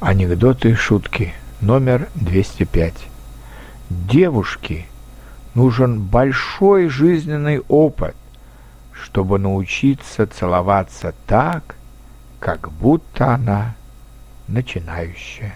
Анекдоты и шутки. Номер 205. Девушке нужен большой жизненный опыт, чтобы научиться целоваться так, как будто она начинающая.